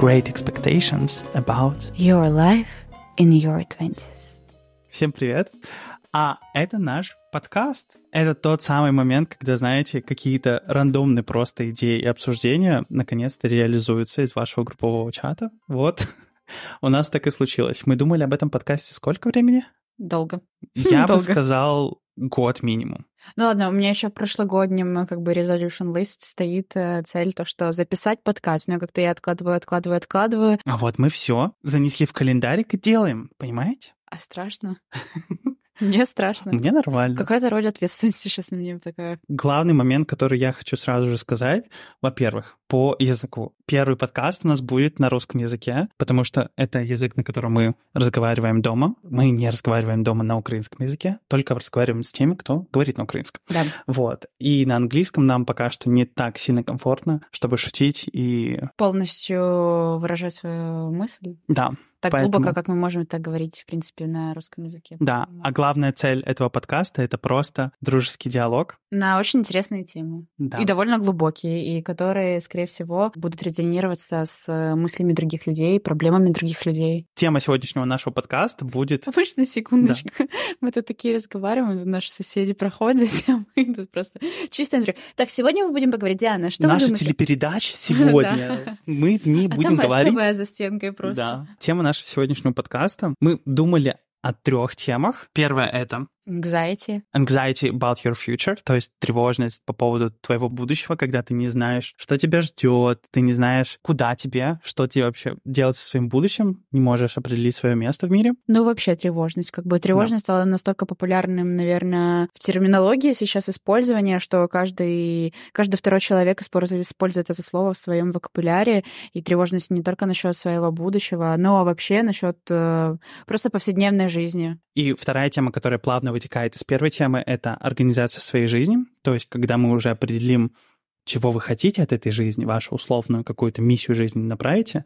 great expectations about Your life in your twenties. Всем привет! А это наш подкаст. Это тот самый момент, когда, знаете, какие-то рандомные просто идеи и обсуждения наконец-то реализуются из вашего группового чата. Вот. У нас так и случилось. Мы думали об этом подкасте сколько времени? Долго. Я бы Долго. сказал год минимум. Ну ладно, у меня еще в прошлогоднем э, как бы resolution list стоит э, цель, то, что записать подкаст, но как-то я откладываю, откладываю, откладываю, А вот мы все занесли в календарик и делаем, понимаете? а страшно. Мне страшно. Мне нормально. Какая-то роль ответственности сейчас на мне такая. Главный момент, который я хочу сразу же сказать, во-первых, по языку. Первый подкаст у нас будет на русском языке, потому что это язык, на котором мы разговариваем дома. Мы не разговариваем дома на украинском языке, только разговариваем с теми, кто говорит на украинском. Да. Вот. И на английском нам пока что не так сильно комфортно, чтобы шутить и... Полностью выражать свою мысль. Да, Так Поэтому- глубоко, как мы можем так говорить, в принципе, на русском языке. да. А главная цель этого подкаста — это просто дружеский диалог. На очень интересные темы. Да. И довольно глубокие, и которые, скорее всего, будут резонироваться с мыслями других людей, проблемами других людей. Тема сегодняшнего нашего подкаста будет... Обычно, секундочку, мы тут такие разговариваем, наши соседи проходят, а мы тут просто чисто интервью. Так, сегодня мы будем поговорить, Диана, что вы Наша думаете? телепередача сегодня. Мы в ней А будем там говорить... СТВ за стенкой просто. Да. Тема нашего сегодняшнего подкаста. Мы думали о трех темах. Первое — это Anxiety. anxiety about your future, то есть тревожность по поводу твоего будущего, когда ты не знаешь, что тебя ждет, ты не знаешь, куда тебе, что тебе вообще делать со своим будущим, не можешь определить свое место в мире. Ну, вообще тревожность. Как бы тревожность стала настолько популярным, наверное, в терминологии сейчас использования, что каждый, каждый второй человек использует, использует это слово в своем вокабуляре. И тревожность не только насчет своего будущего, но вообще насчет э, просто повседневной жизни. И вторая тема, которая плавно вытекает из первой темы, это организация своей жизни. То есть, когда мы уже определим, чего вы хотите от этой жизни, вашу условную какую-то миссию жизни направите,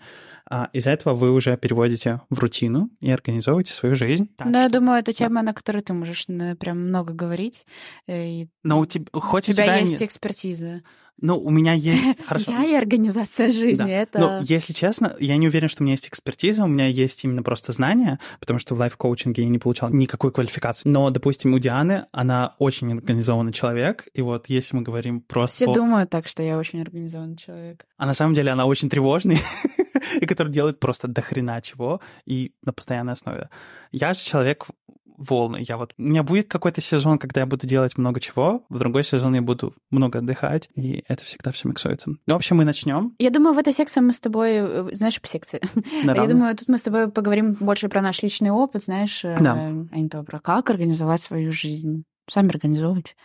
а из этого вы уже переводите в рутину и организовываете свою жизнь. Так да, я что- думаю, это тема, на которой ты можешь э, прям много говорить. э, И Но у тебя, хоть у тебя, тебя есть не- экспертиза. Ну, у меня есть... Хорошо. Я и организация жизни. Да. Это... Но, если честно, я не уверен, что у меня есть экспертиза, у меня есть именно просто знания, потому что в лайф-коучинге я не получал никакой квалификации. Но, допустим, у Дианы, она очень организованный человек, и вот если мы говорим просто... Все по- думают так, что я очень организованный человек. А на самом деле она очень тревожный, и который делает просто дохрена чего, и на постоянной основе. Я же человек волны. Я вот... У меня будет какой-то сезон, когда я буду делать много чего, в другой сезон я буду много отдыхать, и это всегда все миксуется. Ну, в общем, мы начнем. Я думаю, в этой секции мы с тобой, э, знаешь, по секции. Я думаю, тут мы с тобой поговорим больше про наш личный опыт, знаешь, э, Да. а не то про как организовать свою жизнь. Сами организовывать.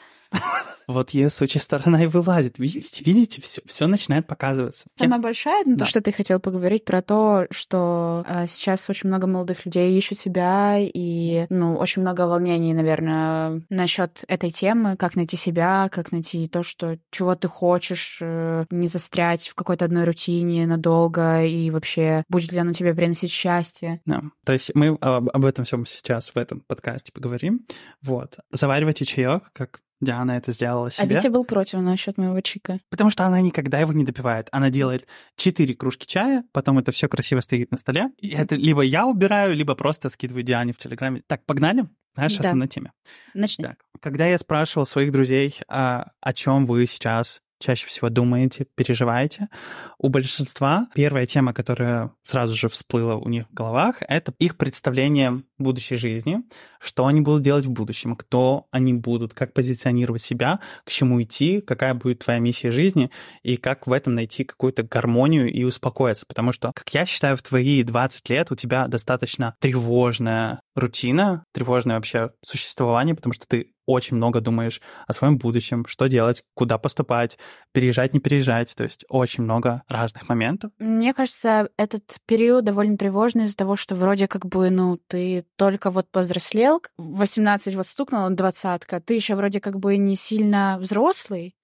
Вот ее сучья сторона и вылазит. Видите, видите, все, все начинает показываться. Самая большая, ну, Да. то, что ты хотел поговорить про то, что э, сейчас очень много молодых людей ищут себя, и, ну, очень много волнений, наверное, насчет этой темы, как найти себя, как найти то, что, чего ты хочешь, э, не застрять в какой-то одной рутине надолго, и вообще, будет ли оно тебе приносить счастье. Да. То есть мы об, об этом всем сейчас в этом подкасте поговорим. Вот. Заваривайте чаек, как Диана это сделала А себе. Витя был против насчет моего чика. Потому что она никогда его не допивает. Она делает 4 кружки чая, потом это все красиво стоит на столе. И это либо я убираю, либо просто скидываю Диане в Телеграме. Так, погнали? Наша Да. основная тема. Начни. Так, когда я спрашивал своих друзей, а, о чем вы сейчас чаще всего думаете, переживаете, у большинства первая тема, которая сразу же всплыла у них в головах, это их представление будущей жизни, что они будут делать в будущем, кто они будут, как позиционировать себя, к чему идти, какая будет твоя миссия жизни, и как в этом найти какую-то гармонию и успокоиться. Потому что, как я считаю, в твои 20 лет у тебя достаточно тревожная рутина, тревожное вообще существование, потому что ты очень много думаешь о своем будущем, что делать, куда поступать, переезжать, не переезжать. То есть очень много разных моментов. Мне кажется, этот период довольно тревожный из-за того, что вроде как бы, ну, ты только вот повзрослел, 18 вот стукнула, двадцатка, ты еще вроде как бы не сильно взрослый,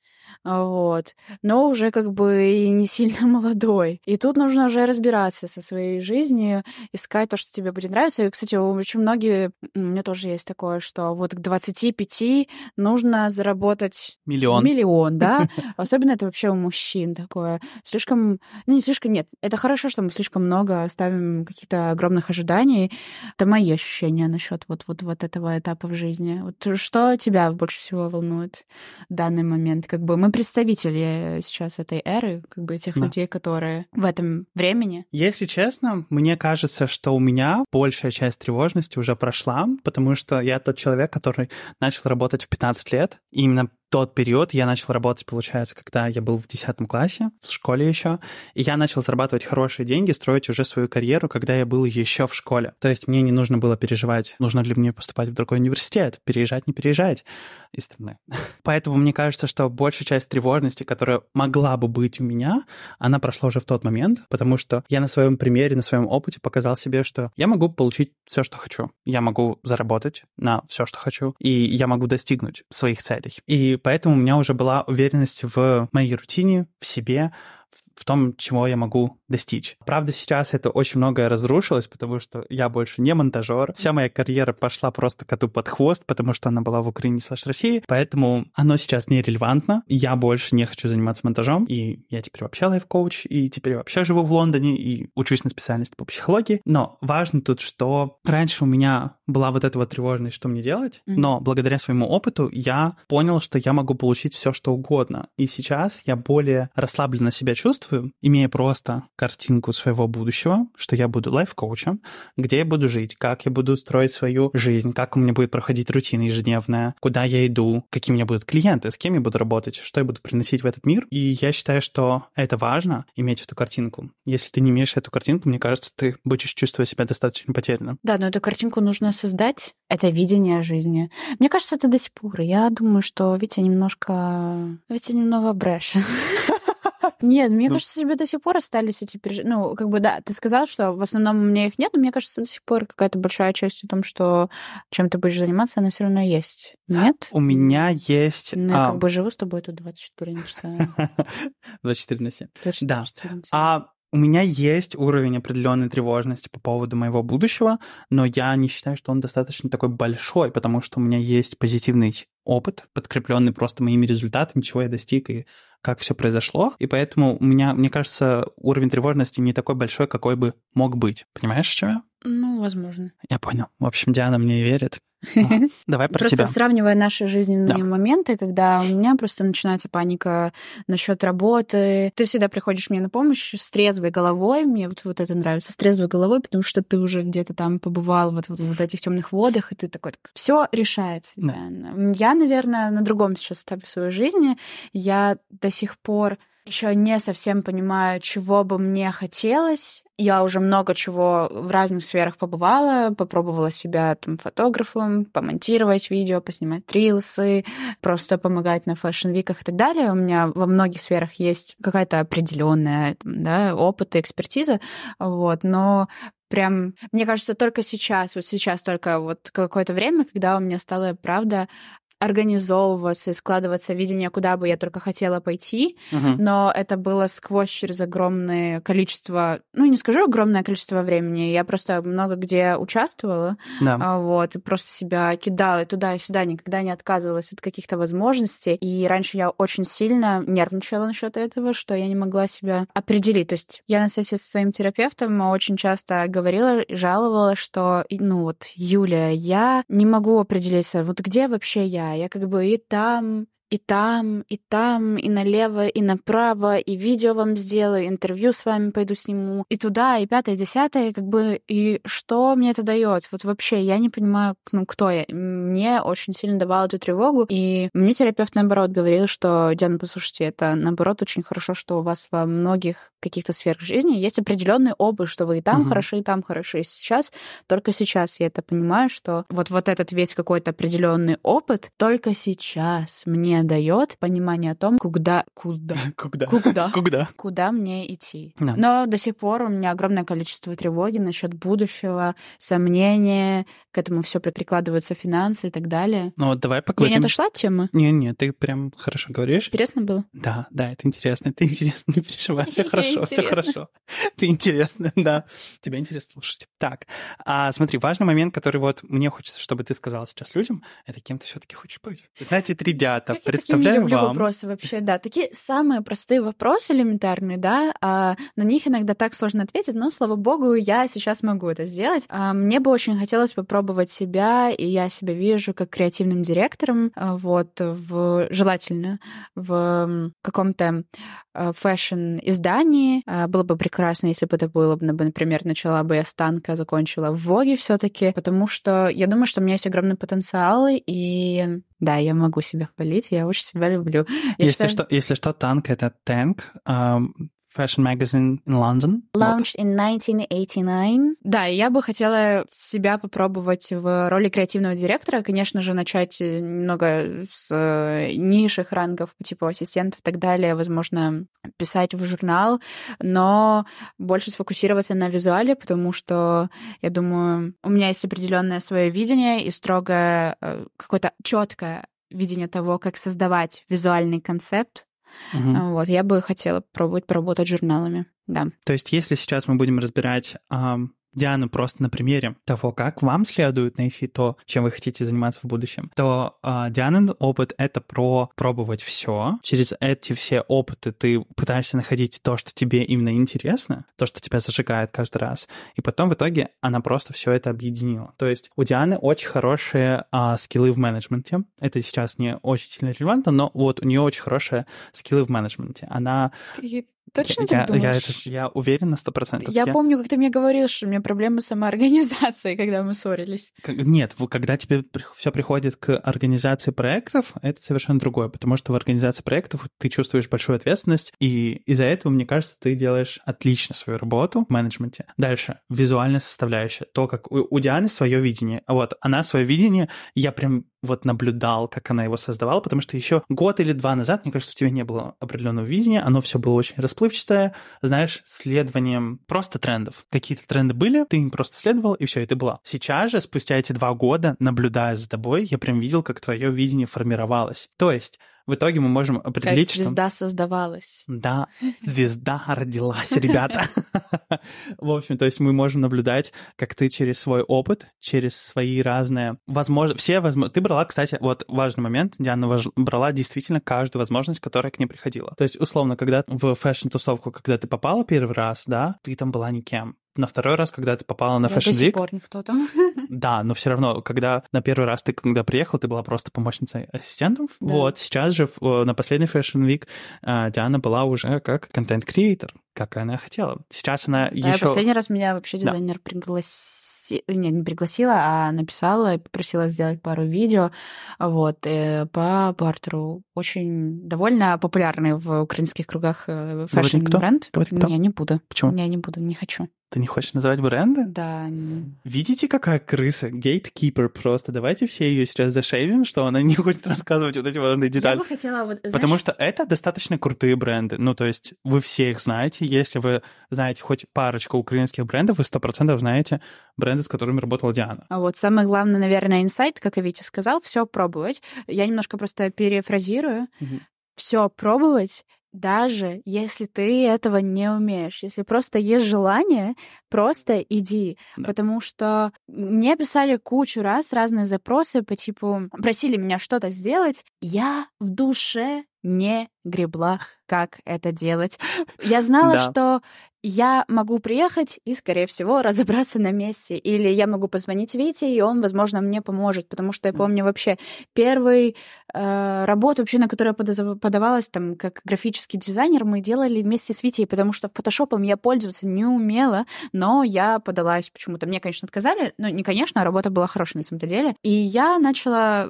вот, но уже как бы и не сильно молодой. И тут нужно уже разбираться со своей жизнью, искать то, что тебе будет нравиться. И, кстати, очень многие, у меня тоже есть такое, что вот к 25 нужно заработать миллион. Миллион, да. Особенно это вообще у мужчин такое. Слишком, ну не слишком, нет, это хорошо, что мы слишком много ставим каких-то огромных ожиданий. Это мои ощущения насчет вот, вот, вот этого этапа в жизни. Вот что тебя больше всего волнует в данный момент? Как бы мы представители сейчас этой эры, как бы тех да. людей, которые в этом времени. Если честно, мне кажется, что у меня большая часть тревожности уже прошла, потому что я тот человек, который начал работать в 15 лет. И именно тот период я начал работать, получается, когда я был в 10 классе, в школе еще, и я начал зарабатывать хорошие деньги, строить уже свою карьеру, когда я был еще в школе. То есть мне не нужно было переживать, нужно ли мне поступать в другой университет, переезжать, не переезжать из страны. Поэтому мне кажется, что большая часть тревожности, которая могла бы быть у меня, она прошла уже в тот момент, потому что я на своем примере, на своем опыте показал себе, что я могу получить все, что хочу. Я могу заработать на все, что хочу, и я могу достигнуть своих целей. И поэтому у меня уже была уверенность в моей рутине, в себе, в том, чего я могу достичь. Правда, сейчас это очень многое разрушилось, потому что я больше не монтажер. Вся моя карьера пошла просто коту под хвост, потому что она была в Украине слэш России, поэтому оно сейчас нерелевантно. Я больше не хочу заниматься монтажом, и я теперь вообще лайф-коуч, и теперь вообще живу в Лондоне и учусь на специальности по психологии. Но важно тут, что раньше у меня была вот эта вот тревожность, что мне делать, mm-hmm. но благодаря своему опыту я понял, что я могу получить все, что угодно. И сейчас я более расслабленно себя чувствую, имея просто картинку своего будущего, что я буду лайф-коучем, где я буду жить, как я буду строить свою жизнь, как у меня будет проходить рутина ежедневная, куда я иду, какие у меня будут клиенты, с кем я буду работать, что я буду приносить в этот мир. И я считаю, что это важно, иметь эту картинку. Если ты не имеешь эту картинку, мне кажется, ты будешь чувствовать себя достаточно потерянным. Да, но эту картинку нужно создать, это видение жизни. Мне кажется, это до сих пор. Я думаю, что Витя немножко... Витя немного брешь. Нет, мне ну. кажется, тебе до сих пор остались эти переживания. Ну, как бы, да, ты сказал, что в основном у меня их нет, но мне кажется, до сих пор какая-то большая часть о том, что чем ты будешь заниматься, она все равно есть. Нет? У меня есть... Ну, я а... как бы живу с тобой тут 24 часа. 24 на 7. 24 да. 7. А у меня есть уровень определенной тревожности по поводу моего будущего, но я не считаю, что он достаточно такой большой, потому что у меня есть позитивный опыт, подкрепленный просто моими результатами, чего я достиг и как все произошло. И поэтому у меня, мне кажется, уровень тревожности не такой большой, какой бы мог быть. Понимаешь, о чем я? Ну, возможно. Я понял. В общем, Диана мне верит. Давай про просто тебя. сравнивая наши жизненные да. моменты, когда у меня просто начинается паника насчет работы. Ты всегда приходишь мне на помощь с трезвой головой. Мне вот, вот это нравится, с трезвой головой, потому что ты уже где-то там побывал вот, вот, вот этих темных водах, и ты такой, все решается. Да. Я, наверное, на другом сейчас этапе своей жизни. Я до сих пор еще не совсем понимаю, чего бы мне хотелось. Я уже много чего в разных сферах побывала, попробовала себя там фотографом, помонтировать видео, поснимать рилсы, просто помогать на fashion week ах и так далее. У меня во многих сферах есть какая-то определенная да, опыт и экспертиза, вот, но прям, мне кажется, только сейчас, вот сейчас только вот какое-то время, когда у меня стало, правда, организовываться и складываться видение, куда бы я только хотела пойти, uh-huh. но это было сквозь через огромное количество, ну не скажу огромное количество времени, я просто много где участвовала, да. А, вот, и просто себя кидала и туда и сюда, никогда не отказывалась от каких-то возможностей, и раньше я очень сильно нервничала насчет этого, что я не могла себя определить, то есть я на сессии со своим терапевтом очень часто говорила, жаловала, что, ну вот, Юля, я не могу определиться, вот где вообще я, я как бы и там, и там, и там, и налево, и направо, и видео вам сделаю, интервью с вами пойду сниму, и туда, и пятое, и десятое, как бы, и что мне это дает? Вот вообще, я не понимаю, ну, кто я. Мне очень сильно давало эту тревогу, и мне терапевт, наоборот, говорил, что, Диана, послушайте, это, наоборот, очень хорошо, что у вас во многих каких-то сферах жизни есть определенный опыт, что вы и там угу. хороши, и там хороши. И сейчас, только сейчас я это понимаю, что вот, вот этот весь какой-то определенный опыт только сейчас мне дает понимание о том, куда, куда, куда, куда, куда, куда мне идти. Да. Но до сих пор у меня огромное количество тревоги насчет будущего, сомнения, к этому все прикладываются финансы и так далее. Ну вот давай поговорим. Я не отошла от темы? Не, не, ты прям хорошо говоришь. Интересно было? Да, да, это интересно, это интересно, не переживай, все хорошо, все хорошо. Ты интересно, да. Тебе интересно слушать. Так, а, смотри, важный момент, который вот мне хочется, чтобы ты сказала сейчас людям, это кем ты все-таки хочешь быть. Знаете, ребята, как представляю я люблю вам. вопросы вообще, да. Такие самые простые вопросы элементарные, да, а на них иногда так сложно ответить, но, слава богу, я сейчас могу это сделать. А, мне бы очень хотелось попробовать себя, и я себя вижу как креативным директором, а, вот, в, желательно в каком-то а, фэшн-издании. Было бы прекрасно, если бы это было бы, например, начала бы я с танка, закончила в Воге все таки потому что я думаю, что у меня есть огромный потенциал, и да, я могу себя хвалить, я очень себя люблю. Я если, считаю... что, если что, танк — это танк, fashion magazine in London. Launched in 1989. Да, я бы хотела себя попробовать в роли креативного директора. Конечно же, начать немного с э, низших рангов, типа ассистентов и так далее, возможно, писать в журнал, но больше сфокусироваться на визуале, потому что, я думаю, у меня есть определенное свое видение и строгое э, какое-то четкое видение того, как создавать визуальный концепт Угу. Вот, я бы хотела пробовать поработать журналами, да. То есть, если сейчас мы будем разбирать Диану просто на примере того, как вам следует найти то, чем вы хотите заниматься в будущем, то э, Дианин опыт — это про пробовать все. Через эти все опыты ты пытаешься находить то, что тебе именно интересно, то, что тебя зажигает каждый раз. И потом в итоге она просто все это объединила. То есть у Дианы очень хорошие э, скиллы в менеджменте. Это сейчас не очень сильно релевантно, но вот у нее очень хорошие скиллы в менеджменте. Она... Ты Точно я, так думаешь? Я, это, я уверен на сто процентов. Я, я помню, как ты мне говорил, что у меня проблемы с самоорганизацией, когда мы ссорились. Нет, когда тебе все приходит к организации проектов, это совершенно другое, потому что в организации проектов ты чувствуешь большую ответственность, и из-за этого, мне кажется, ты делаешь отлично свою работу в менеджменте. Дальше, визуальная составляющая. То, как у, у Дианы свое видение. Вот, она свое видение, я прям вот наблюдал, как она его создавала, потому что еще год или два назад, мне кажется, у тебя не было определенного видения, оно все было очень расплывчатое, знаешь, следованием просто трендов. Какие-то тренды были, ты им просто следовал, и все, и ты была. Сейчас же, спустя эти два года, наблюдая за тобой, я прям видел, как твое видение формировалось. То есть в итоге мы можем определить, как звезда что... создавалась. Да, звезда родилась, ребята. В общем, то есть мы можем наблюдать, как ты через свой опыт, через свои разные возможности, все возможности... Ты брала, кстати, вот важный момент, Диана брала действительно каждую возможность, которая к ней приходила. То есть, условно, когда в фэшн-тусовку, когда ты попала первый раз, да, ты там была никем на второй раз, когда ты попала на Fashion Week... До сих пор никто там. Да, но все равно, когда на первый раз ты, когда приехал, ты была просто помощницей ассистентов. Да. Вот, сейчас же на последний Fashion Week а, Диана была уже как content creator, как она хотела. Сейчас она да, еще... последний раз меня вообще дизайнер да. пригласил не, не пригласила, а написала и попросила сделать пару видео вот, э, по бартеру. Очень довольно популярный в украинских кругах э, fashion бренд. Не, не буду. Почему? Не, не буду, не хочу. Ты не хочешь называть бренды? Да. Не. Видите, какая крыса? Гейткипер просто. Давайте все ее сейчас зашейвим, что она не хочет рассказывать вот эти важные детали. Я бы хотела вот... Знаешь... Потому что это достаточно крутые бренды. Ну, то есть вы все их знаете. Если вы знаете хоть парочку украинских брендов, вы сто процентов знаете бренды, с которыми работала Диана. А вот самый главный, наверное, инсайт, как и Витя сказал, все пробовать. Я немножко просто перефразирую. Угу. Все пробовать даже если ты этого не умеешь, если просто есть желание, просто иди. Да. Потому что мне писали кучу раз разные запросы по типу, просили меня что-то сделать, я в душе не гребла, как это делать. Я знала, да. что я могу приехать и, скорее всего, разобраться на месте. Или я могу позвонить Вите, и он, возможно, мне поможет. Потому что я помню вообще первый э, работу, вообще, на которую я подавалась, там, как графический дизайнер, мы делали вместе с Витей, потому что фотошопом я пользоваться не умела, но я подалась почему-то. Мне, конечно, отказали, но не конечно, а работа была хорошая на самом-то деле. И я начала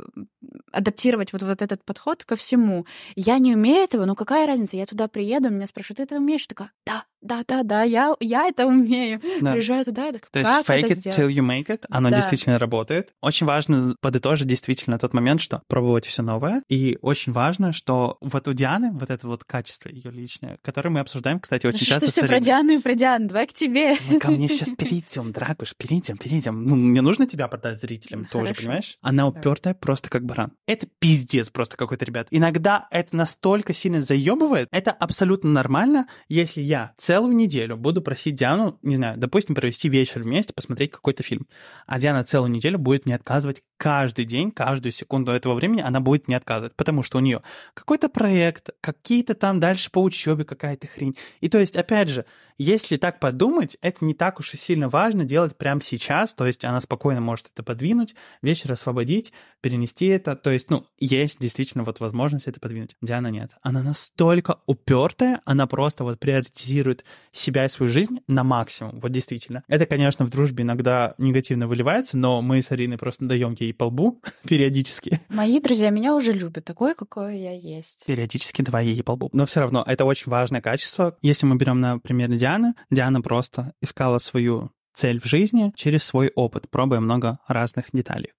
адаптировать вот, вот этот подход ко всему. Я не умею этого, но какая разница? Я туда приеду, меня спрашивают, ты это умеешь? Я такая, да, да-да-да, я, я это умею. Да. Приезжаю туда, и так, То есть fake it сделать? till you make it, оно Да. действительно работает. Очень важно подытожить действительно тот момент, что пробовать все новое. И очень важно, что вот у Дианы вот это вот качество ее личное, которое мы обсуждаем, кстати, очень Ну, часто что все про. Диану и про Диану, давай к тебе. Мы ко мне сейчас перейдем, Дракуш, перейдем, перейдем. Ну, мне нужно тебя продать зрителям тоже, Хорошо. понимаешь? Она упертая просто как баран. Это пиздец просто какой-то, ребят. Иногда это настолько сильно заебывает. Это абсолютно нормально, если я целую неделю буду просить Диану, не знаю, допустим, провести вечер вместе, посмотреть какой-то фильм. А Диана целую неделю будет мне отказывать каждый день, каждую секунду этого времени она будет мне отказывать, потому что у нее какой-то проект, какие-то там дальше по учебе какая-то хрень. И то есть, опять же, если так подумать, это не так уж и сильно важно делать прямо сейчас, то есть она спокойно может это подвинуть, вечер освободить, перенести это, то есть, ну, есть действительно вот возможность это подвинуть. Диана нет. Она настолько упертая, она просто вот приоритизирует себя и свою жизнь на максимум, вот действительно. Это, конечно, в дружбе иногда негативно выливается, но мы с Ариной просто даем ей по лбу периодически. Мои друзья меня уже любят, такой, какой я есть. Периодически давай ей по лбу. Но все равно это очень важное качество. Если мы берем, например, Дианы, Диана просто искала свою цель в жизни через свой опыт, пробуя много разных деталей.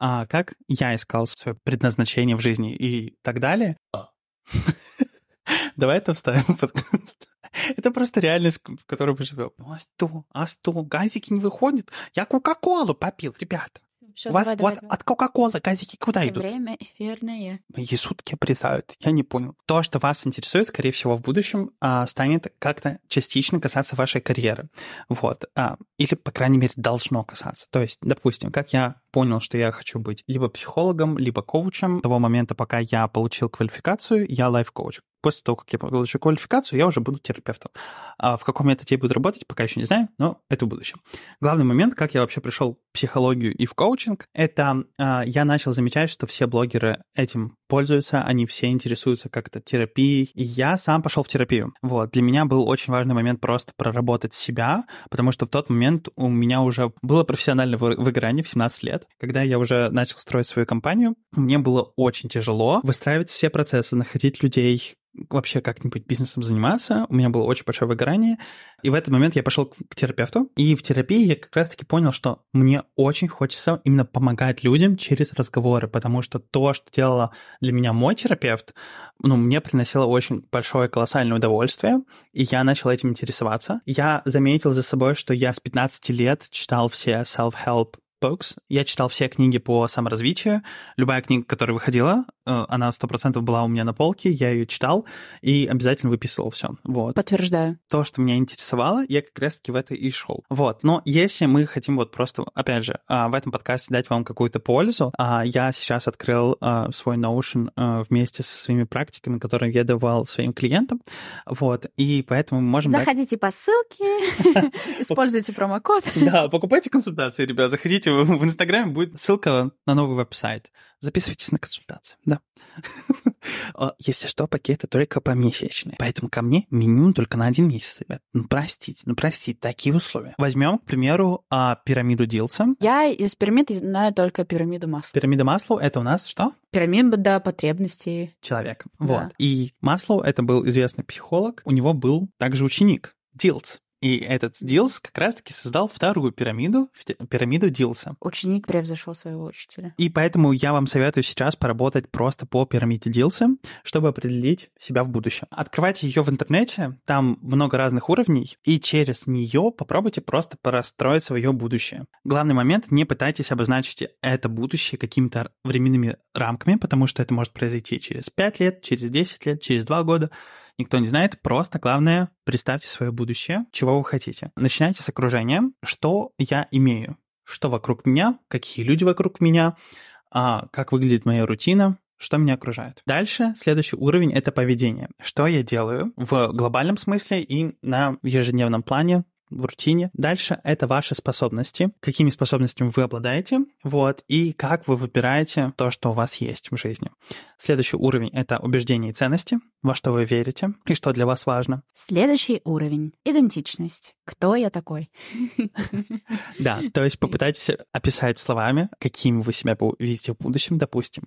А как я искал свое предназначение в жизни и так далее, давай это вставим в. Это просто реальность, в которой мы живем. А что? А что? Газики не выходят? Я Кока-Колу попил, ребята. Вас давай, вот давай, от Кока-Колы газики куда Тем идут? время эфирное. Мои сутки обрезают. Я не понял. То, что вас интересует, скорее всего, в будущем а, станет как-то частично касаться вашей карьеры. Вот. А, или, по крайней мере, должно касаться. То есть, допустим, как я понял, что я хочу быть либо психологом, либо коучем. С того момента, пока я получил квалификацию, я лайф-коуч. После того, как я получу квалификацию, я уже буду терапевтом. А в каком методе я буду работать, пока еще не знаю, но это в будущем. Главный момент, как я вообще пришел в психологию и в коучинг, это а, я начал замечать, что все блогеры этим пользуются, они все интересуются как-то терапией, и я сам пошел в терапию. Вот, для меня был очень важный момент просто проработать себя, потому что в тот момент у меня уже было профессиональное вы- выгорание в 17 лет. Когда я уже начал строить свою компанию, мне было очень тяжело выстраивать все процессы, находить людей, вообще как-нибудь бизнесом заниматься. У меня было очень большое выгорание. И в этот момент я пошел к терапевту. И в терапии я как раз-таки понял, что мне очень хочется именно помогать людям через разговоры, потому что то, что делала для меня мой терапевт, ну, мне приносило очень большое колоссальное удовольствие, и я начал этим интересоваться. Я заметил за собой, что я с 15 лет читал все self-help books. Я читал все книги по саморазвитию. Любая книга, которая выходила, она 100% была у меня на полке, я ее читал и обязательно выписывал все. Вот. Подтверждаю. То, что меня интересовало, я как раз-таки в это и шел. Вот. Но если мы хотим вот просто, опять же, а, в этом подкасте дать вам какую-то пользу, а, я сейчас открыл а, свой Notion а, вместе со своими практиками, которые я давал своим клиентам. Вот. И поэтому мы можем... Заходите по ссылке, используйте промокод. Да, покупайте консультации, ребят. Заходите в, в Инстаграме, будет ссылка на новый веб-сайт. Записывайтесь на консультации, да. А, Если что, пакеты только помесячные. Поэтому ко мне меню только на один месяц, ребят. Ну, простите, ну, простите, такие условия. Возьмем, к примеру, а, пирамиду Дилса. Я из пирамид знаю только пирамиду масла. Пирамида Маслоу — это у нас что? Пирамида потребностей. Человек. Да. Вот. И Маслоу — это был известный психолог. У него был также ученик Дилс. И этот Дилс как раз-таки создал вторую пирамиду, пирамиду Дилса. Ученик превзошел своего учителя. И поэтому я вам советую сейчас поработать просто по пирамиде Дилса, чтобы определить себя в будущем. Открывайте ее в интернете, там много разных уровней, и через нее попробуйте просто простроить свое будущее. Главный момент, не пытайтесь обозначить это будущее какими-то временными рамками, потому что это может произойти через 5 лет, через 10 лет, через 2 года. Никто не знает, просто главное, представьте свое будущее, чего вы хотите. Начинайте с окружения, что я имею, что вокруг меня, какие люди вокруг меня, а, как выглядит моя рутина, что меня окружает. Дальше следующий уровень — это поведение. Что я делаю в глобальном смысле и на ежедневном плане, в рутине. Дальше это ваши способности, какими способностями вы обладаете, вот, и как вы выбираете то, что у вас есть в жизни. Следующий уровень — это убеждения и ценности. во что вы верите и что для вас важно. Следующий уровень — идентичность. Кто я такой? Да, то есть попытайтесь описать словами, какими вы себя видите в будущем, допустим.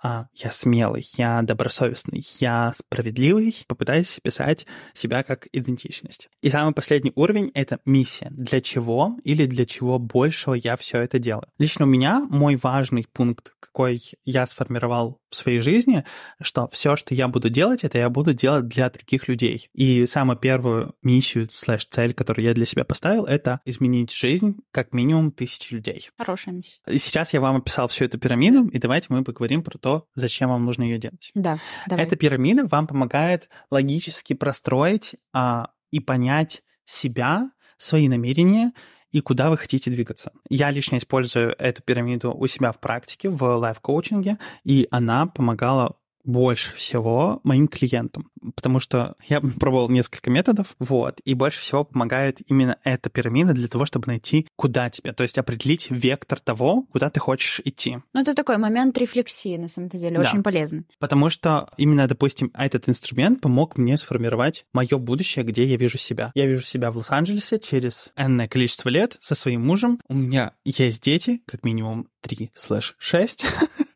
«А, я смелый, я добросовестный, я справедливый. Попытайтесь описать себя как идентичность. И самый последний уровень — это миссия. Для чего или для чего большего я все это делаю. Лично у меня мой важный пункт, какой я сформировал в своей жизни, что все, что я буду делать, это я буду делать для других людей. И самую первую миссию слэш цель, которую я для себя поставил, это изменить жизнь как минимум тысячи людей. Хорошая миссия. И сейчас я вам описал всю эту пирамиду, и давайте мы поговорим про то, зачем вам нужно ее делать. Да, давай. Эта пирамида вам помогает логически простроить а, и понять себя, свои намерения и куда вы хотите двигаться. Я лично использую эту пирамиду у себя в практике, в лайф-коучинге, и она помогала больше всего моим клиентам, потому что я пробовал несколько методов, вот, и больше всего помогает именно эта пирамида для того, чтобы найти, куда тебе, то есть определить вектор того, куда ты хочешь идти. Ну, это такой момент рефлексии, на самом деле, да. очень полезный. Потому что именно, допустим, этот инструмент помог мне сформировать мое будущее, где я вижу себя. Я вижу себя в Лос-Анджелесе через энное количество лет со своим мужем. У меня есть дети, как минимум 3 слэш 6.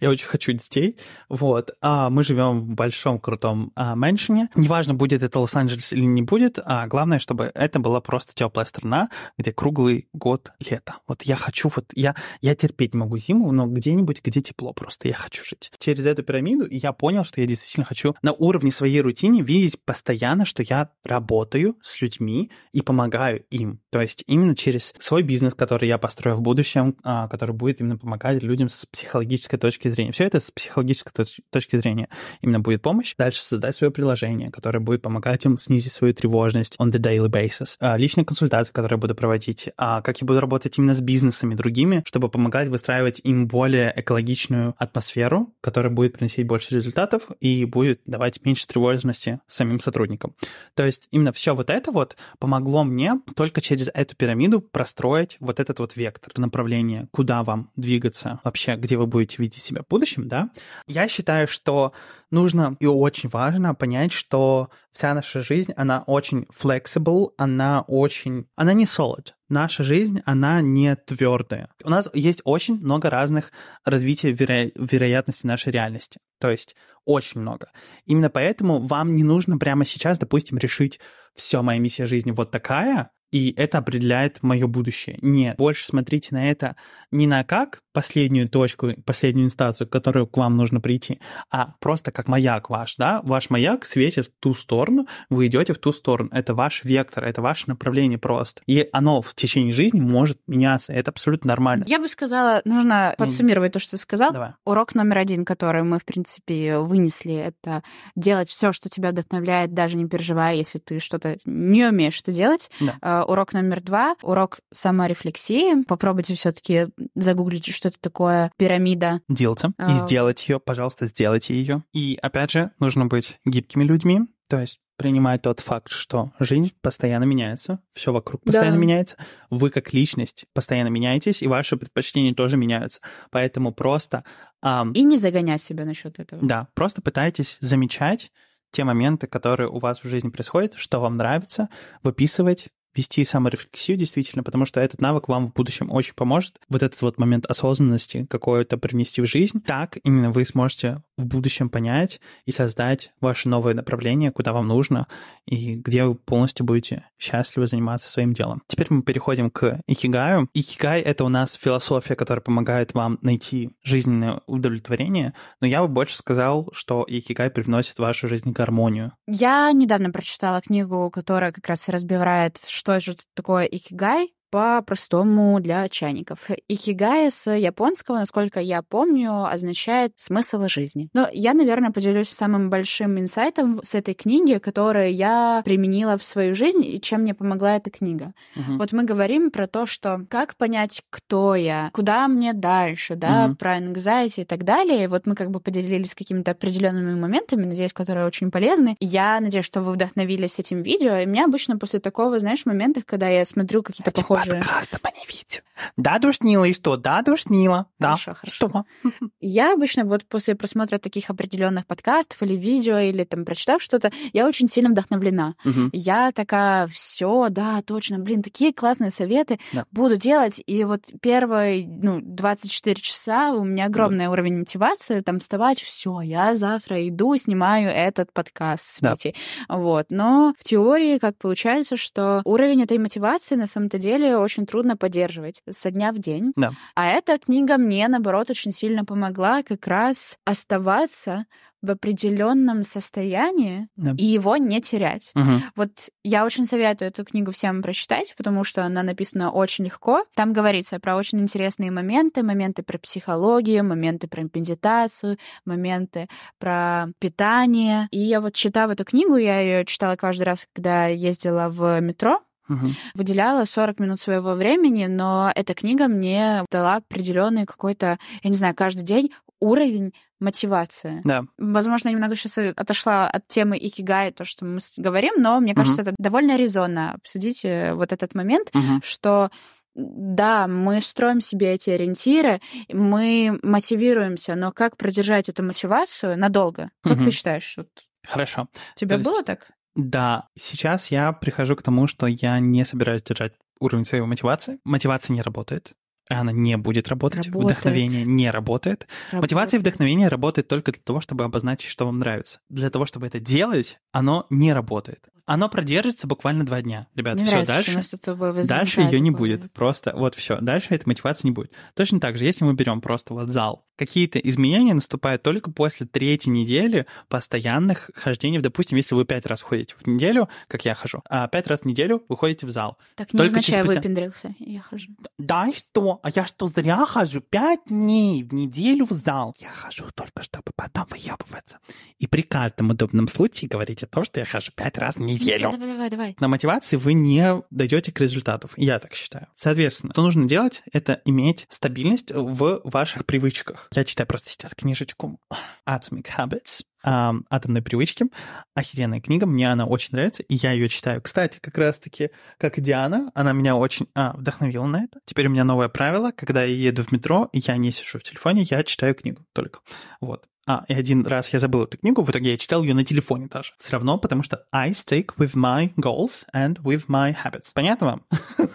Я очень хочу детей. Вот. А мы живем в большом крутом а, мэншине. Неважно, будет это Лос-Анджелес или не будет, а главное, чтобы это была просто теплая страна, где круглый год лето. Вот я хочу, вот я, я терпеть могу зиму, но где-нибудь, где тепло просто, я хочу жить. Через эту пирамиду я понял, что я действительно хочу на уровне своей рутины видеть постоянно, что я работаю с людьми и помогаю им. То есть именно через свой бизнес, который я построю в будущем, а, который будет именно помогать людям с психологической точки зрения. Все это с психологической точ- точки зрения именно будет помощь. Дальше создать свое приложение, которое будет помогать им снизить свою тревожность on the daily basis. А, личные консультации, которые я буду проводить. А как я буду работать именно с бизнесами другими, чтобы помогать выстраивать им более экологичную атмосферу, которая будет приносить больше результатов и будет давать меньше тревожности самим сотрудникам. То есть именно все вот это вот помогло мне только через эту пирамиду простроить вот этот вот вектор направления, куда вам двигаться вообще, где вы будете видеть себя в будущем, да, я считаю, что нужно и очень важно понять, что вся наша жизнь, она очень flexible, она очень... Она не solid. Наша жизнь, она не твердая. У нас есть очень много разных развитий веро... вероятности нашей реальности. То есть очень много. Именно поэтому вам не нужно прямо сейчас, допустим, решить, все, моя миссия жизни вот такая, и это определяет мое будущее. Нет, больше смотрите на это не на как последнюю точку, последнюю инстанцию, к которой к вам нужно прийти, а просто как маяк ваш, да? Ваш маяк светит в ту сторону, вы идете в ту сторону. Это ваш вектор, это ваше направление просто. И оно в течение жизни может меняться. Это абсолютно нормально. Я бы сказала, нужно подсуммировать то, что ты сказал. Давай. Урок номер один, который мы, в принципе, вынесли, это делать все, что тебя вдохновляет, даже не переживая, если ты что-то не умеешь это делать. Да. А, урок номер два, урок саморефлексии. Попробуйте все-таки загуглить, что это такое пирамида. Делайте. А. И сделать ее, пожалуйста, сделайте ее. И опять же, нужно быть гибкими людьми, то есть принимать тот факт, что жизнь постоянно меняется, все вокруг постоянно Да. меняется, вы как личность постоянно меняетесь, и ваши предпочтения тоже меняются. Поэтому просто ам, И не загонять себя насчет этого. Да, просто пытайтесь замечать те моменты, которые у вас в жизни происходят, что вам нравится, выписывать, вести саморефлексию действительно, потому что этот навык вам в будущем очень поможет. Вот этот вот момент осознанности какой-то принести в жизнь. Так именно вы сможете в будущем понять и создать ваше новое направление, куда вам нужно, и где вы полностью будете счастливы заниматься своим делом. Теперь мы переходим к икигаю. Икигай — это у нас философия, которая помогает вам найти жизненное удовлетворение, но я бы больше сказал, что икигай привносит в вашу жизнь гармонию. Я недавно прочитала книгу, которая как раз разбирает, что же такое икигай по-простому для чайников. Икигай с японского, насколько я помню, означает смысл жизни. Но я, наверное, поделюсь самым большим инсайтом с этой книги, который я применила в свою жизнь и чем мне помогла эта книга. Мгм. Вот мы говорим про то, что как понять, кто я, куда мне дальше, да, Мгм. про anxiety и так далее. И вот мы как бы поделились какими-то определенными моментами, надеюсь, которые очень полезны. Я надеюсь, что вы вдохновились этим видео. И меня обычно после такого, знаешь, моментов, когда я смотрю какие-то Эти похожие тоже... Подкаста по не видео. Да, душнила, и что? Да, душнила. Да. Хорошо, хорошо. Я обычно вот после просмотра таких определенных подкастов или видео, или там прочитав что-то, я очень сильно вдохновлена. Мгм. Я такая, все, да, точно, блин, такие классные советы Да. буду делать. И вот первые, ну, 24 часа у меня огромный уровень мотивации, там вставать, все, я завтра иду, снимаю этот подкаст с Да. Митей. Вот. Но в теории как получается, что уровень этой мотивации на самом-то деле очень трудно поддерживать со дня в день. Да. А эта книга мне, наоборот, очень сильно помогла как раз оставаться в определенном состоянии Да. и его не терять. Мгм. Вот я очень советую эту книгу всем прочитать, потому что она написана очень легко. Там говорится про очень интересные моменты, моменты про психологию, моменты про медитацию, моменты про питание. И я вот читав эту книгу, я ее читала каждый раз, когда ездила в метро, Мгм. выделяла 40 минут своего времени, но эта книга мне дала определенный какой-то, я не знаю, каждый день уровень мотивации. Да. Возможно, я немного сейчас отошла от темы икигай, то, что мы говорим, но мне кажется, это довольно резонно обсудить э, вот этот момент, Мгм. что да, мы строим себе эти ориентиры, мы мотивируемся, но как продержать эту мотивацию надолго? Как Мгм. ты считаешь? Вот Хорошо. у тебя То есть- было так? Да, сейчас я прихожу к тому, что я не собираюсь держать уровень своей мотивации. Мотивация не работает. Она не будет работать. Работает. Вдохновение не работает. Мотивация и вдохновение работает только для того, чтобы обозначить, что вам нравится. Для того, чтобы это делать, оно не работает. Оно продержится буквально два дня. Ребят, Мне все, нравится, что дальше. тобой Дальше ее не будет. Просто вот все. Дальше этой мотивации не будет. Точно так же, если мы берем просто вот зал, какие-то изменения наступают только после третьей недели постоянных хождений. Допустим, если вы пять раз ходите в неделю, как я хожу, а пять раз в неделю вы ходите в зал. Так не Только означает, спустя- выпендрился. Я хожу. Да и что? А я что, зря хожу пять дней в неделю в зал? Я хожу только, чтобы потом выебываться. И при каждом удобном случае говорите то, что я хожу пять раз в неделю. Давай, давай, давай. На мотивации вы не дойдете к результатам. Я так считаю. Соответственно, что нужно делать, это иметь стабильность в ваших привычках. Я читаю просто сейчас книжечку Atomic Habits ам, атомной привычки. Охеренная книга, мне она очень нравится, и я ее читаю. Кстати, как раз-таки, как Диана, она меня очень а, вдохновила на это. Теперь у меня новое правило, когда я еду в метро, я не сижу в телефоне, я читаю книгу только. Вот. А, и один раз я забыл эту книгу, в итоге я читал ее на телефоне даже. Все равно, потому что I stick with my goals and with my habits. Понятно вам?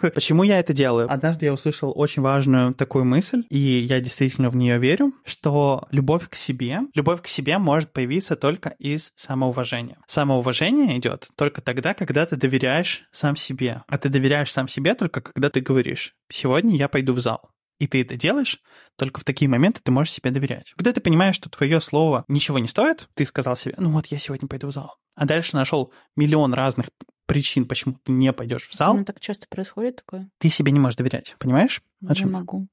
Почему я это делаю? Однажды я услышал очень важную такую мысль, и я действительно в нее верю, что любовь к себе, любовь к себе может появиться только из самоуважения. Самоуважение идет только тогда, когда ты доверяешь сам себе. А ты доверяешь сам себе только когда ты говоришь, сегодня я пойду в зал. И ты это делаешь, только в такие моменты ты можешь себе доверять. Когда ты понимаешь, что твое слово ничего не стоит, ты сказал себе, ну вот я сегодня пойду в зал. А дальше нашел миллион разных причин, почему ты не пойдешь в зал, Ну, так часто происходит такое. ты себе не можешь доверять. Понимаешь? О Не чем? могу.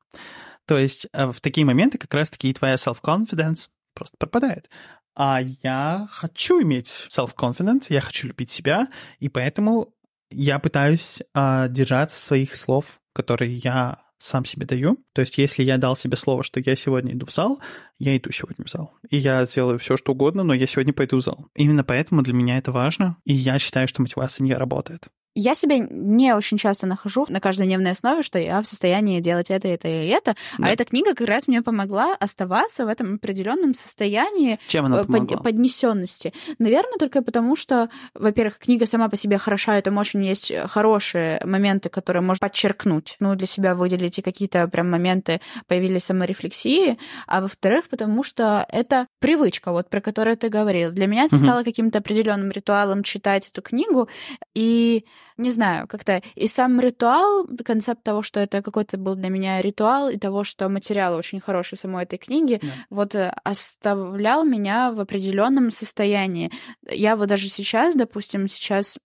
То есть э, в такие моменты как раз-таки и твоя self-confidence просто пропадает. А я хочу иметь self-confidence, я хочу любить себя, и поэтому я пытаюсь а, держаться своих слов, которые я сам себе даю. То есть, если я дал себе слово, что я сегодня иду в зал, я иду сегодня в зал. И я сделаю все, что угодно, но я сегодня пойду в зал. Именно поэтому для меня это важно, и я считаю, что мотивация не работает. Я себя не очень часто нахожу на каждодневной основе, что я в состоянии делать это, это и это. Да. А эта книга как раз мне помогла оставаться в этом определенном состоянии Чем она э, под- помогла? поднесенности. Наверное, только потому, что, во-первых, книга сама по себе хороша, и там очень есть хорошие моменты, которые можно подчеркнуть. Ну, для себя выделить и какие-то прям моменты появились саморефлексии. А во-вторых, потому что это привычка, вот про которую ты говорил. Для меня это Мгм. стало каким-то определенным ритуалом читать эту книгу. И не знаю, как-то и сам ритуал, концепт того, что это какой-то был для меня ритуал, и того, что материал очень хороший в самой этой книге, Да. вот э, оставлял меня в определенном состоянии. Я вот даже сейчас, допустим, сейчас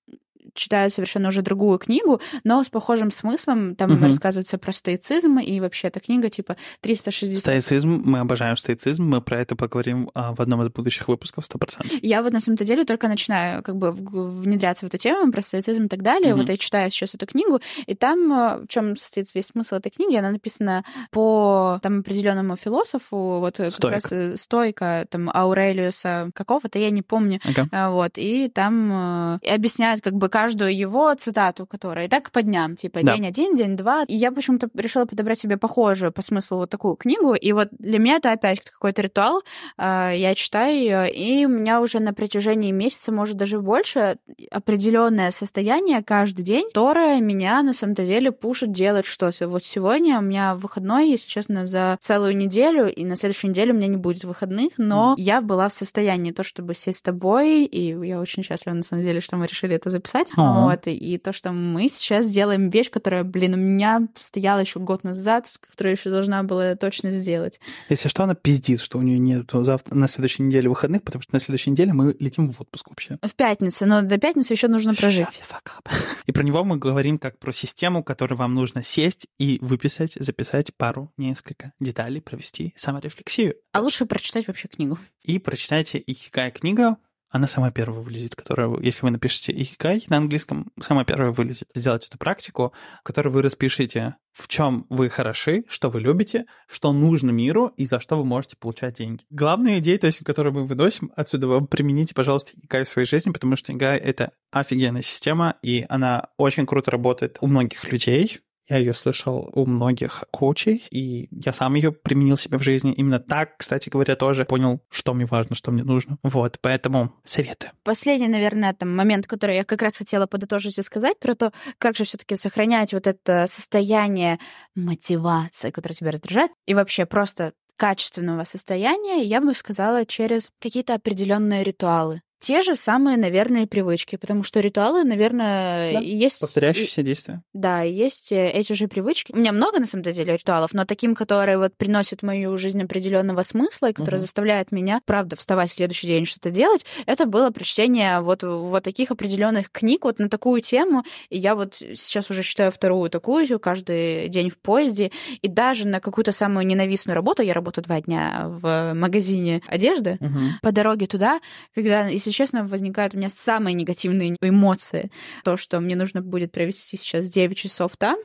читаю совершенно уже другую книгу, но с похожим смыслом. Там Мгм. рассказывается про стоицизм, и вообще эта книга типа 360... Стоицизм, мы обожаем стоицизм, мы про это поговорим а, в одном из будущих выпусков 100%. Я вот на самом-то деле только начинаю как бы внедряться в эту тему про стоицизм и так далее. Мгм. Вот я читаю сейчас эту книгу, и там э, в чем состоит весь смысл этой книги, она написана по там определенному философу, вот э, как раз э, стойка, там Аурелиуса какого-то, я не помню. А, Вот, и там э, и объясняют как бы каждую его цитату, которая и так по дням, типа Да. день один, день два. И я почему-то решила подобрать себе похожую по смыслу вот такую книгу. И вот для меня это опять какой-то ритуал. А, Я читаю ее, и у меня уже на протяжении месяца, может даже больше, определенное состояние каждый день, которое меня на самом-то деле пушит делать что-то. Вот сегодня у меня выходной, если честно, за целую неделю, и на следующей неделе у меня не будет выходных, но я была в состоянии то, чтобы сесть с тобой, и я очень счастлива, на самом деле, что мы решили это записать. Ага. Вот, и, то, что мы сейчас делаем вещь, которая, блин, у меня стояла еще год назад, которую еще должна была точно сделать. Если что, она пиздит, что у нее нет завтра, на следующей неделе выходных, потому что на следующей неделе мы летим в отпуск вообще. В пятницу, но до пятницы еще нужно прожить. И про него мы говорим как про систему, которую вам нужно сесть и выписать, записать пару, несколько деталей, провести саморефлексию. А лучше прочитать вообще книгу. И прочитайте Икигай книга, она самая первая вылезет, которая, если вы напишете Икигай на английском, самая первая вылезет. Сделать эту практику, в которой вы распишите, в чем вы хороши, что вы любите, что нужно миру и за что вы можете получать деньги. Главная идея, то есть, которую мы выносим отсюда, вы примените, пожалуйста, Икигай в своей жизни, потому что Икигай — это офигенная система, и она очень круто работает у многих людей, я ее слышал у многих коучей, и я сам ее применил себе в жизни. Именно так, кстати говоря, тоже понял, что мне важно, что мне нужно. Вот, поэтому советую. Последний, наверное, там момент, который я как раз хотела подытожить и сказать про то, как же все-таки сохранять вот это состояние мотивации, которое тебя раздражает, и вообще просто качественного состояния, я бы сказала, через какие-то определенные ритуалы. Те же самые, наверное, привычки, потому что ритуалы, наверное, Да, есть... Повторяющиеся действия. Да, есть э, эти же привычки. У меня много, на самом деле, ритуалов, но таким, которые вот приносят в мою жизнь определенного смысла и которые Мгм. заставляют меня, правда, вставать в следующий день что-то делать, это было прочтение вот, вот таких определенных книг вот на такую тему. И я вот сейчас уже читаю вторую такую каждый день в поезде. И даже на какую-то самую ненавистную работу, я работаю два дня в магазине одежды, Мгм. по дороге туда, когда, если честно, возникают у меня самые негативные эмоции. То, что мне нужно будет провести сейчас 9 часов там,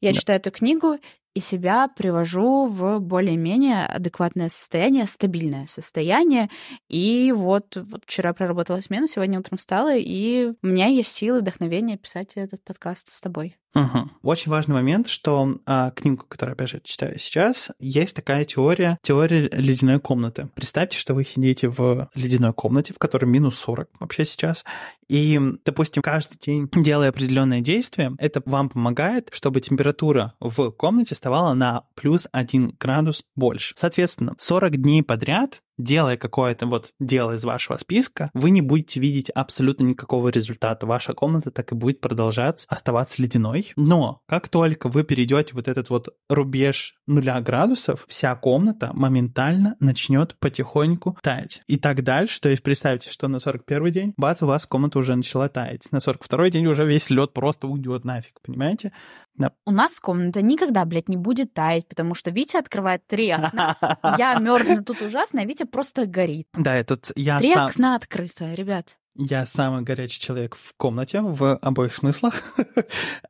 я Да. читаю эту книгу и себя привожу в более-менее адекватное состояние, стабильное состояние. И вот, вот вчера проработала смену, сегодня утром встала, и у меня есть силы вдохновение писать этот подкаст с тобой. Мгм. Очень важный момент, что а, книгу, которую, опять же, читаю сейчас, есть такая теория, теория ледяной комнаты. Представьте, что вы сидите в ледяной комнате, в которой минус 40 вообще сейчас, и, допустим, каждый день, делая определенное действие, это вам помогает, чтобы температура в комнате оставала на плюс 1 градус больше. Соответственно, 40 дней подряд делая какое-то вот дело из вашего списка, вы не будете видеть абсолютно никакого результата. Ваша комната так и будет продолжать оставаться ледяной. Но как только вы перейдете вот этот вот рубеж нуля градусов, вся комната моментально начнет потихоньку таять. И так дальше. То есть представьте, что на 41 день, бац, у вас комната уже начала таять. На 42 день уже весь лед просто уйдет нафиг, понимаете? Да. У нас комната никогда, блядь, не будет таять, потому что Витя открывает три окна. Я мерзну тут ужасно, а Витя просто горит. Да, этот я Три сам... окна открыто, ребят. Я самый горячий человек в комнате в обоих смыслах.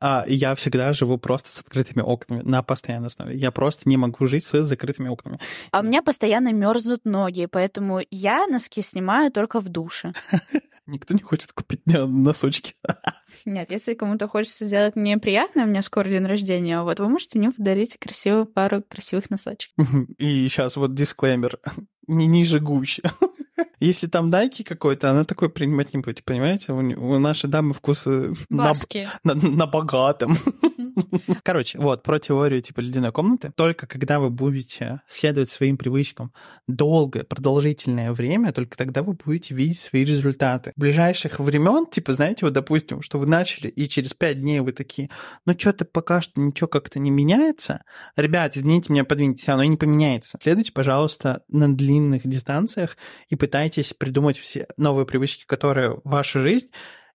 А, я всегда живу просто с открытыми окнами на постоянной основе. Я просто не могу жить с закрытыми окнами. А у меня постоянно мерзнут ноги, поэтому я носки снимаю только в душе. Никто не хочет купить носочки. Нет, если кому-то хочется сделать мне приятно, у меня скоро день рождения, вот вы можете мне подарить красивую пару красивых носочек. И сейчас вот дисклеймер. Гуще. Если там дайки какой-то, она такой принимать не будет, понимаете? У, у нашей дамы вкусы на, на, на богатом. Короче, вот, про теорию типа ледяной комнаты. Только когда вы будете следовать своим привычкам долгое, продолжительное время, только тогда вы будете видеть свои результаты. Ближайших времен, типа, знаете, вот, допустим, что вы начали, и через пять дней вы такие, ну, что-то пока что ничего как-то не меняется. Ребят, извините меня, подвиньтесь, оно и не поменяется. Следуйте, пожалуйста, на длинных дистанциях и пытайтесь придумать все новые привычки, которые в вашу жизнь,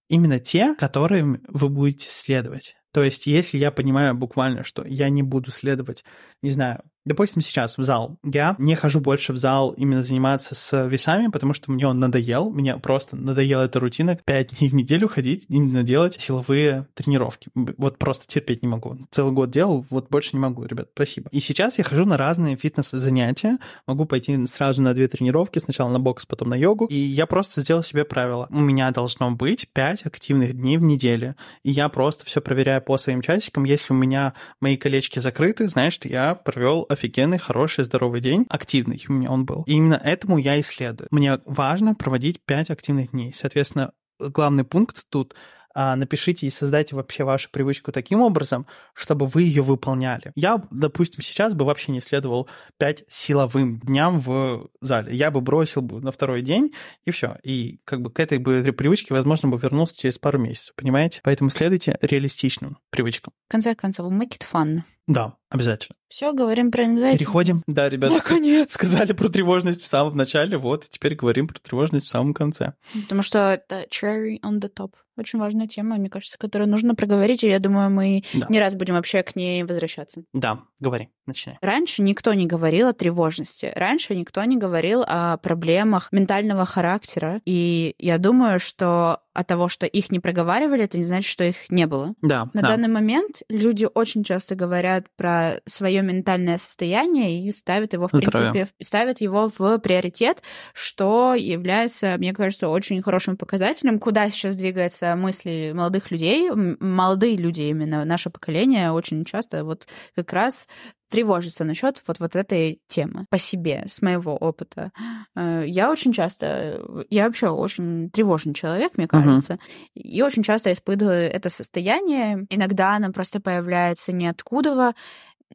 именно те, которым вы будете следовать. То есть, если я понимаю буквально, что я не буду следовать, не знаю, Допустим, сейчас в зал. Я не хожу больше в зал именно заниматься с весами, потому что мне он надоел. Мне просто надоела эта рутина. Пять дней в неделю ходить, именно делать силовые тренировки. Вот просто терпеть не могу. Целый год делал, вот больше не могу, ребят, спасибо. И сейчас я хожу на разные фитнес-занятия. Могу пойти сразу на две тренировки. Сначала на бокс, потом на йогу. И я просто сделал себе правило. У меня должно быть пять активных дней в неделю. И я просто все проверяю по своим часикам. Если у меня мои колечки закрыты, значит, я провел офигенный, хороший, здоровый день, активный у меня он был. И именно этому я исследую. Мне важно проводить 5 активных дней. Соответственно, главный пункт тут а, напишите и создайте вообще вашу привычку таким образом, чтобы вы ее выполняли. Я, допустим, сейчас бы вообще не следовал 5 силовым дням в зале. Я бы бросил бы на второй день, и все. И как бы к этой бы привычке, возможно, бы вернулся через пару месяцев, понимаете? Поэтому следуйте реалистичным привычкам. В конце концов, make it fun. Да, обязательно. Все, говорим про anxiety. Переходим. Да, ребята, Наконец. сказали про тревожность в самом начале, вот, теперь говорим про тревожность в самом конце. Потому что это cherry on the top. Очень важная тема, мне кажется, которую нужно проговорить, и я думаю, мы Да. не раз будем вообще к ней возвращаться. Да, говори, начинай. Раньше никто не говорил о тревожности. Раньше никто не говорил о проблемах ментального характера. И я думаю, что от того, что их не проговаривали, это не значит, что их не было. Да, На да. данный момент люди очень часто говорят про свое ментальное состояние и ставят его, в Здравия. принципе, ставят его в приоритет, что является, мне кажется, очень хорошим показателем, куда сейчас двигаются мысли молодых людей. Молодые люди именно, наше поколение очень часто вот как раз тревожится насчет вот, вот этой темы по себе, с моего опыта. Э, Я очень часто, я вообще очень тревожный человек, мне кажется, и очень часто испытываю это состояние. Иногда оно просто появляется ниоткуда.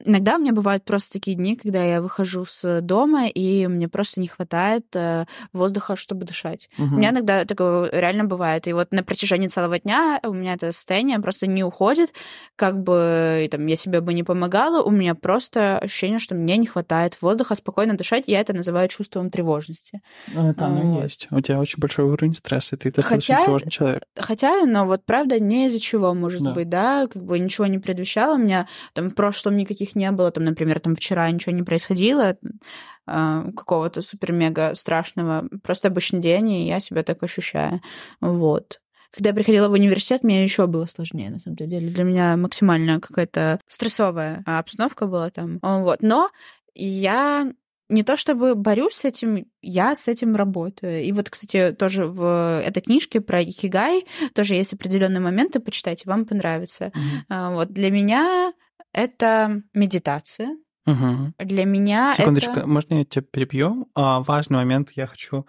Иногда у меня бывают просто такие дни, когда я выхожу с дома, и мне просто не хватает э, воздуха, чтобы дышать. Мгм. У меня иногда такое реально бывает. И вот на протяжении целого дня у меня это состояние просто не уходит. Как бы там, я себе бы не помогала, у меня просто ощущение, что мне не хватает воздуха спокойно дышать. Я это называю чувством тревожности. Ну, это оно Вот. есть. У тебя очень большой уровень стресса, и ты достаточно Хотя- тревожный человек. Хотя, но вот правда не из-за чего, может Да. быть, да, как бы ничего не предвещало. У меня там в прошлом никаких не было, там, например, там вчера ничего не происходило, а, какого-то супер-мега страшного. Просто обычный день, и я себя так ощущаю. Вот. Когда я приходила в университет, мне еще было сложнее, на самом деле. Для меня максимально какая-то стрессовая обстановка была там. Вот. Но я не то чтобы борюсь с этим, я с этим работаю. И вот, кстати, тоже в этой книжке про икигай тоже есть определенные моменты, почитайте, вам понравится. А, Вот для меня это медитация. Мгм. Для меня Секундочку, это... можно я тебя перебью? А, важный момент, я хочу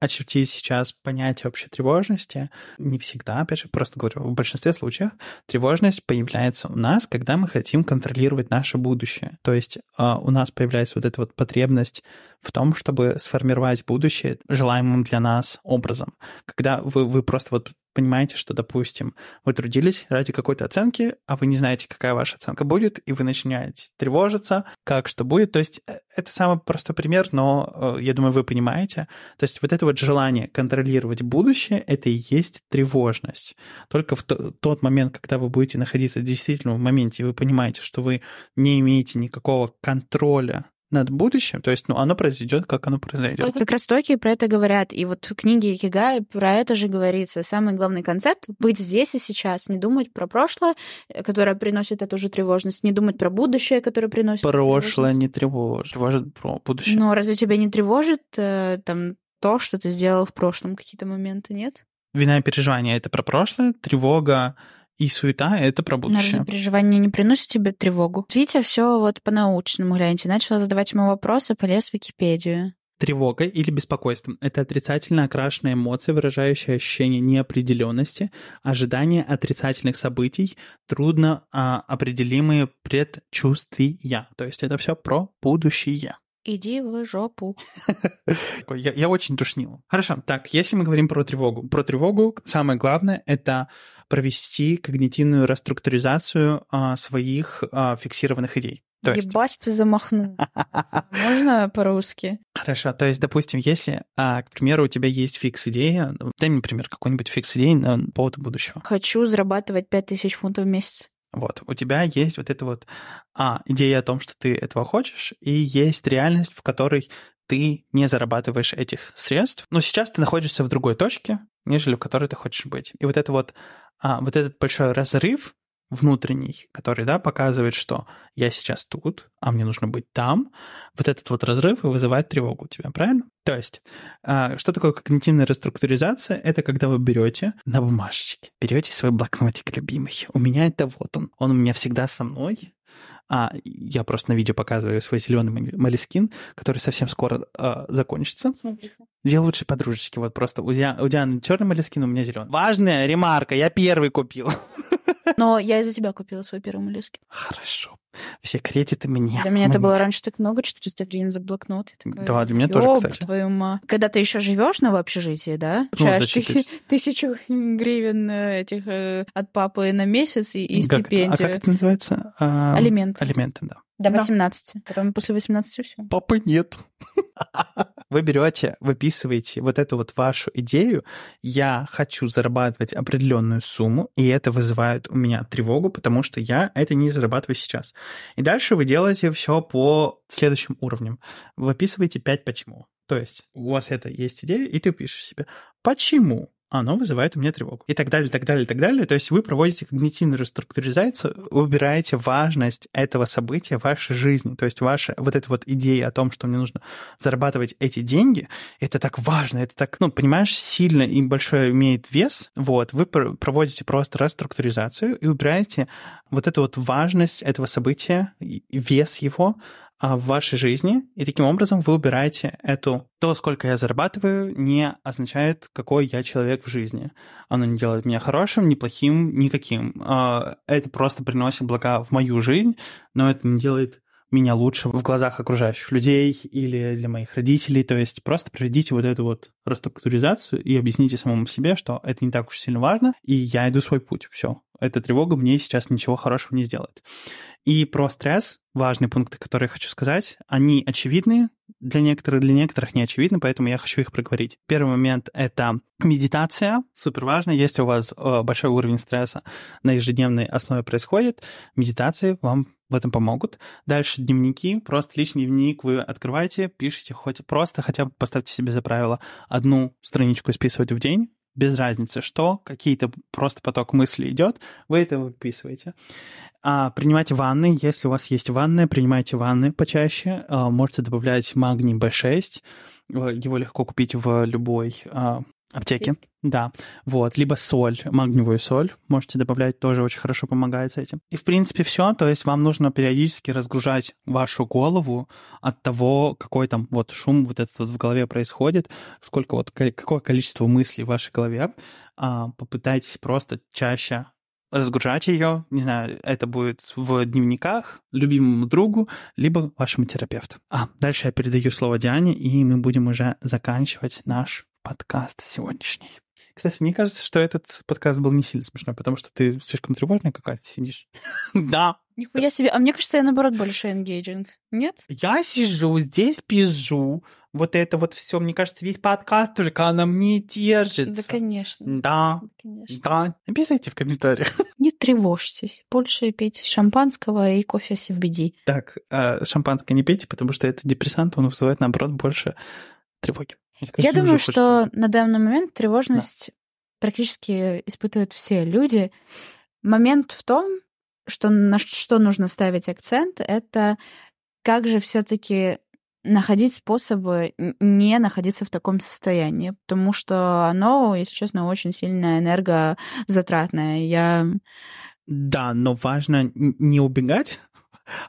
очертить сейчас понятие вообще тревожности. Не всегда, опять же, просто говорю, в большинстве случаев тревожность появляется у нас, когда мы хотим контролировать наше будущее. То есть а, у нас появляется вот эта вот потребность в том, чтобы сформировать будущее желаемым для нас образом. Когда вы, вы просто вот понимаете, что, допустим, вы трудились ради какой-то оценки, а вы не знаете, какая ваша оценка будет, и вы начинаете тревожиться, как что будет. То есть э, это самый простой пример, но э, я думаю, вы понимаете. То есть вот это вот желание контролировать будущее, это и есть тревожность. Только в то- тот момент, когда вы будете находиться действительно в моменте, и вы понимаете, что вы не имеете никакого контроля над будущим, то есть, ну, оно произойдет, как оно произойдет. Как раз стойки про это говорят. И вот в книге Икигай про это же говорится. Самый главный концепт — быть здесь и сейчас, не думать про прошлое, э, которое приносит эту же тревожность, не думать про будущее, которое приносит Прошлое не тревожит, тревожит про будущее. Но разве тебя не тревожит э, там то, что ты сделал в прошлом какие-то моменты, нет? Вина и переживания — это про прошлое, тревога и суета — это про Но будущее. разве переживания не приносят тебе тревогу? Витя все вот по-научному, гляньте, начала задавать ему вопросы, полез в Википедию. Тревога или беспокойство — это отрицательно окрашенная эмоция, выражающая ощущение неопределенности, ожидание отрицательных событий, трудно а, определимые предчувствия. То есть это все про будущее. Иди в жопу. Я, я очень душнил. Хорошо, так, если мы говорим про тревогу. Про тревогу самое главное — это провести когнитивную реструктуризацию а, своих а, фиксированных идей. То есть, Ебать, ты замахнул. Можно по-русски? Хорошо, то есть, допустим, если, а, к примеру, у тебя есть фикс-идея, дай мне, например, какой-нибудь фикс-идеи на поводу будущего. Хочу зарабатывать 5000 фунтов в месяц. Вот, у тебя есть вот эта вот а, идея о том, что ты этого хочешь, и есть реальность, в которой ты не зарабатываешь этих средств, но сейчас ты находишься в другой точке, нежели в которой ты хочешь быть. И вот это вот, а, вот этот большой разрыв внутренний, который, да, показывает, что я сейчас тут, а мне нужно быть там, вот этот вот разрыв и вызывает тревогу у тебя, правильно? То есть, а, что такое когнитивная реструктуризация? Это когда вы берете на бумажечке, берете свой блокнотик любимый. У меня это вот он. Он у меня всегда со мной. А, я просто на видео показываю свой зеленый малискин, который совсем скоро а, закончится. Смотрите. Две лучшие подружечки. Вот просто у Дианы черный малискин, у меня зеленый. Важная ремарка, я первый купил. Но я из-за тебя купила свой первый моллюски. Хорошо. Все кредиты мне. Для меня это было раньше так много, 400 гривен за блокнот. Такая, да, для меня тоже, кстати. твою ма. Когда ты еще живешь на общежитии, да? Получаешь ты, тысячу гривен э, этих э, от папы на месяц и, и как, стипендию. А как это называется? А, алименты. Алименты, да. До 18. Да. Потом после 18 все. Папы нет. Вы берете, выписываете вот эту вот вашу идею. Я хочу зарабатывать определенную сумму, и это вызывает у меня тревогу, потому что я это не зарабатываю сейчас. И дальше вы делаете все по следующим уровням. Вы выписываете 5 почему. То есть у вас это есть идея, и ты пишешь себе, почему оно вызывает у меня тревогу. И так далее, так далее, так далее. То есть вы проводите когнитивную реструктуризацию, убираете важность этого события в вашей жизни. То есть ваша вот эта вот идея о том, что мне нужно зарабатывать эти деньги, это так важно, это так, ну, понимаешь, сильно и большой имеет вес. Вот, вы проводите просто реструктуризацию и убираете вот эту вот важность этого события, вес его в вашей жизни, и таким образом вы убираете эту... То, сколько я зарабатываю, не означает, какой я человек в жизни. Оно не делает меня хорошим, ни плохим, никаким. А, это просто приносит блага в мою жизнь, но это не делает меня лучше в глазах окружающих людей или для моих родителей. То есть просто проведите вот эту вот реструктуризацию и объясните самому себе, что это не так уж сильно важно, и я иду свой путь. Все. Эта тревога мне сейчас ничего хорошего не сделает. И про стресс, важные пункты, которые я хочу сказать, они очевидны для некоторых, для некоторых не очевидны, поэтому я хочу их проговорить. Первый момент — это медитация, супер важно. Если у вас э, большой уровень стресса на ежедневной основе происходит, медитации вам в этом помогут. Дальше дневники, просто личный дневник вы открываете, пишите, хоть просто хотя бы поставьте себе за правило одну страничку исписывать в день, без разницы что, какие-то просто поток мыслей идет, вы это выписываете. А, принимайте ванны, если у вас есть ванны, принимайте ванны почаще, а, можете добавлять магний B6, его легко купить в любой а, аптеке. Да, вот, либо соль, магниевую соль можете добавлять, тоже очень хорошо помогает с этим. И, в принципе, все, то есть вам нужно периодически разгружать вашу голову от того, какой там вот шум вот этот вот в голове происходит, сколько вот, какое количество мыслей в вашей голове. А, попытайтесь просто чаще разгружать ее, не знаю, это будет в дневниках любимому другу, либо вашему терапевту. А, дальше я передаю слово Диане, и мы будем уже заканчивать наш подкаст сегодняшний. Кстати, мне кажется, что этот подкаст был не сильно смешной, потому что ты слишком тревожная какая-то сидишь. да. Нихуя себе. А мне кажется, я наоборот больше engaging. Нет? Я сижу здесь, пизжу. Вот это вот все, мне кажется, весь подкаст только она мне держится. Да, конечно. Да. Конечно. Да. Написайте в комментариях. Не тревожьтесь. Больше пейте шампанского и кофе CBD. Так, а шампанское не пейте, потому что это депрессант, он вызывает, наоборот, больше тревоги. Скажи, Я думаю, что на данный момент тревожность да. практически испытывают все люди. Момент в том, что на что нужно ставить акцент, это как же все-таки находить способы не находиться в таком состоянии, потому что оно, если честно, очень сильно энергозатратное. Я... Да, но важно не убегать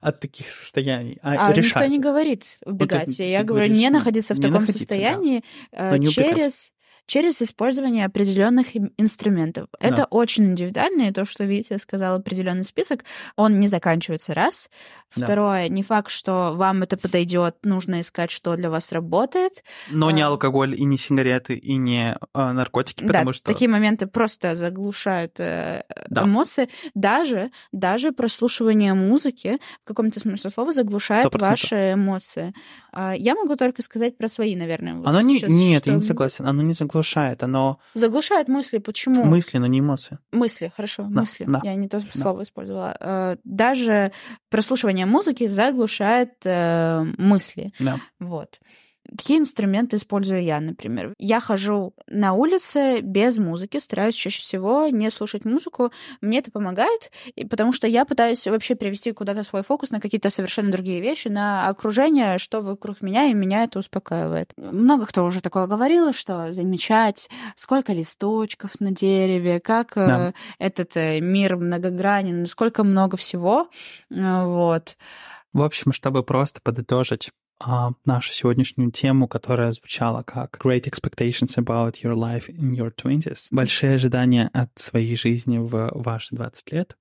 от таких состояний, а, а решать. никто не говорит убегать. Вот Я говорю, говоришь, не находиться в таком состоянии да. Через через использование определенных инструментов. Да. Это очень индивидуально, и то, что Витя сказал, определенный список, он не заканчивается раз. Второе, да. не факт, что вам это подойдет, нужно искать, что для вас работает. Но а... не алкоголь и не сигареты и не а, наркотики, потому да, что... такие моменты просто заглушают э, да. эмоции. Даже, даже прослушивание музыки в каком-то смысле слова заглушает 100%. ваши эмоции. А, я могу только сказать про свои, наверное. Оно не... Нет, я не согласен. Оно не заглушает заглушает, оно... Заглушает мысли, почему? Мысли, но не эмоции. Мысли, хорошо, Да, мысли. да, Я не то да. слово использовала. Э, Даже прослушивание музыки заглушает э, мысли. Да. Вот. Какие инструменты использую я, например? Я хожу на улице без музыки, стараюсь чаще всего не слушать музыку. Мне это помогает, и потому что я пытаюсь вообще перевести куда-то свой фокус на какие-то совершенно другие вещи, на окружение, что вокруг меня, и меня это успокаивает. Много кто уже такое говорил, что замечать, сколько листочков на дереве, как э, Да. этот э, мир многогранен, сколько много всего. Э, Вот. В общем, чтобы просто подытожить а, нашу сегодняшнюю тему, которая звучала как Great Expectations about your life in your 20s. Большие ожидания от своей жизни в ваши 20 лет.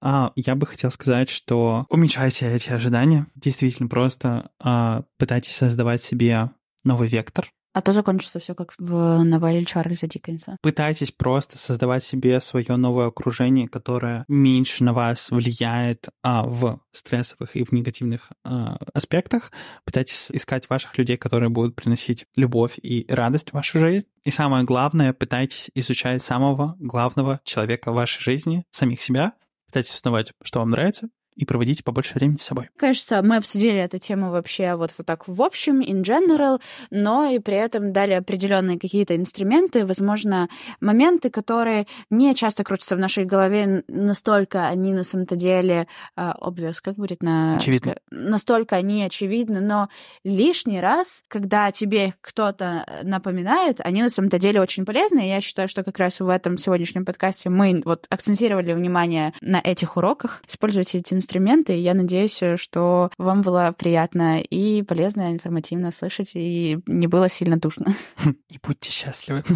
А, я бы хотел сказать, что уменьшайте эти ожидания. Действительно, просто а, пытайтесь создавать себе новый вектор. А то закончится все как в новелле Чарльза Диккенса. Пытайтесь просто создавать себе свое новое окружение, которое меньше на вас влияет а, в стрессовых и в негативных а, аспектах. Пытайтесь искать ваших людей, которые будут приносить любовь и радость в вашу жизнь. И самое главное, пытайтесь изучать самого главного человека в вашей жизни, самих себя. Пытайтесь узнавать, что вам нравится, и проводите побольше времени с собой. Кажется, мы обсудили эту тему вообще вот, вот так в общем, in general, но и при этом дали определенные какие-то инструменты, возможно, моменты, которые не часто крутятся в нашей голове, настолько они на самом-то деле uh, obvious, как будет на... Очевидно. Настолько они очевидны, но лишний раз, когда тебе кто-то напоминает, они на самом-то деле очень полезны, и я считаю, что как раз в этом сегодняшнем подкасте мы вот акцентировали внимание на этих уроках. Используйте эти инструменты, и я надеюсь, что вам было приятно и полезно, информативно слышать, и не было сильно душно. И будьте счастливы.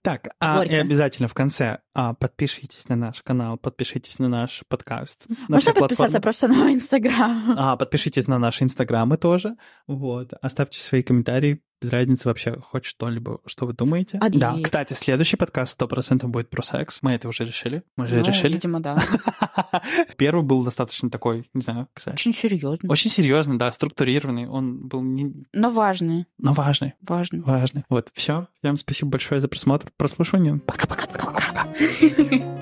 Так, а, и обязательно в конце а, подпишитесь на наш канал, подпишитесь на наш подкаст. на Можно подписаться просто на мой инстаграм. А, подпишитесь на наши инстаграмы тоже. Вот. Оставьте свои комментарии. Без разницы вообще хоть что-либо, что вы думаете. А, да, и- кстати, следующий подкаст 100% будет про секс. Мы это уже решили. Мы же Ну, решили. Видимо, да. Первый был достаточно такой, не знаю, кстати. Очень серьезно. Очень серьезный, да, структурированный. Он был не... Но важный. но важный. Важный. Важный. Вот, все. Всем спасибо большое за просмотр, прослушивание. Пока-пока-пока-пока.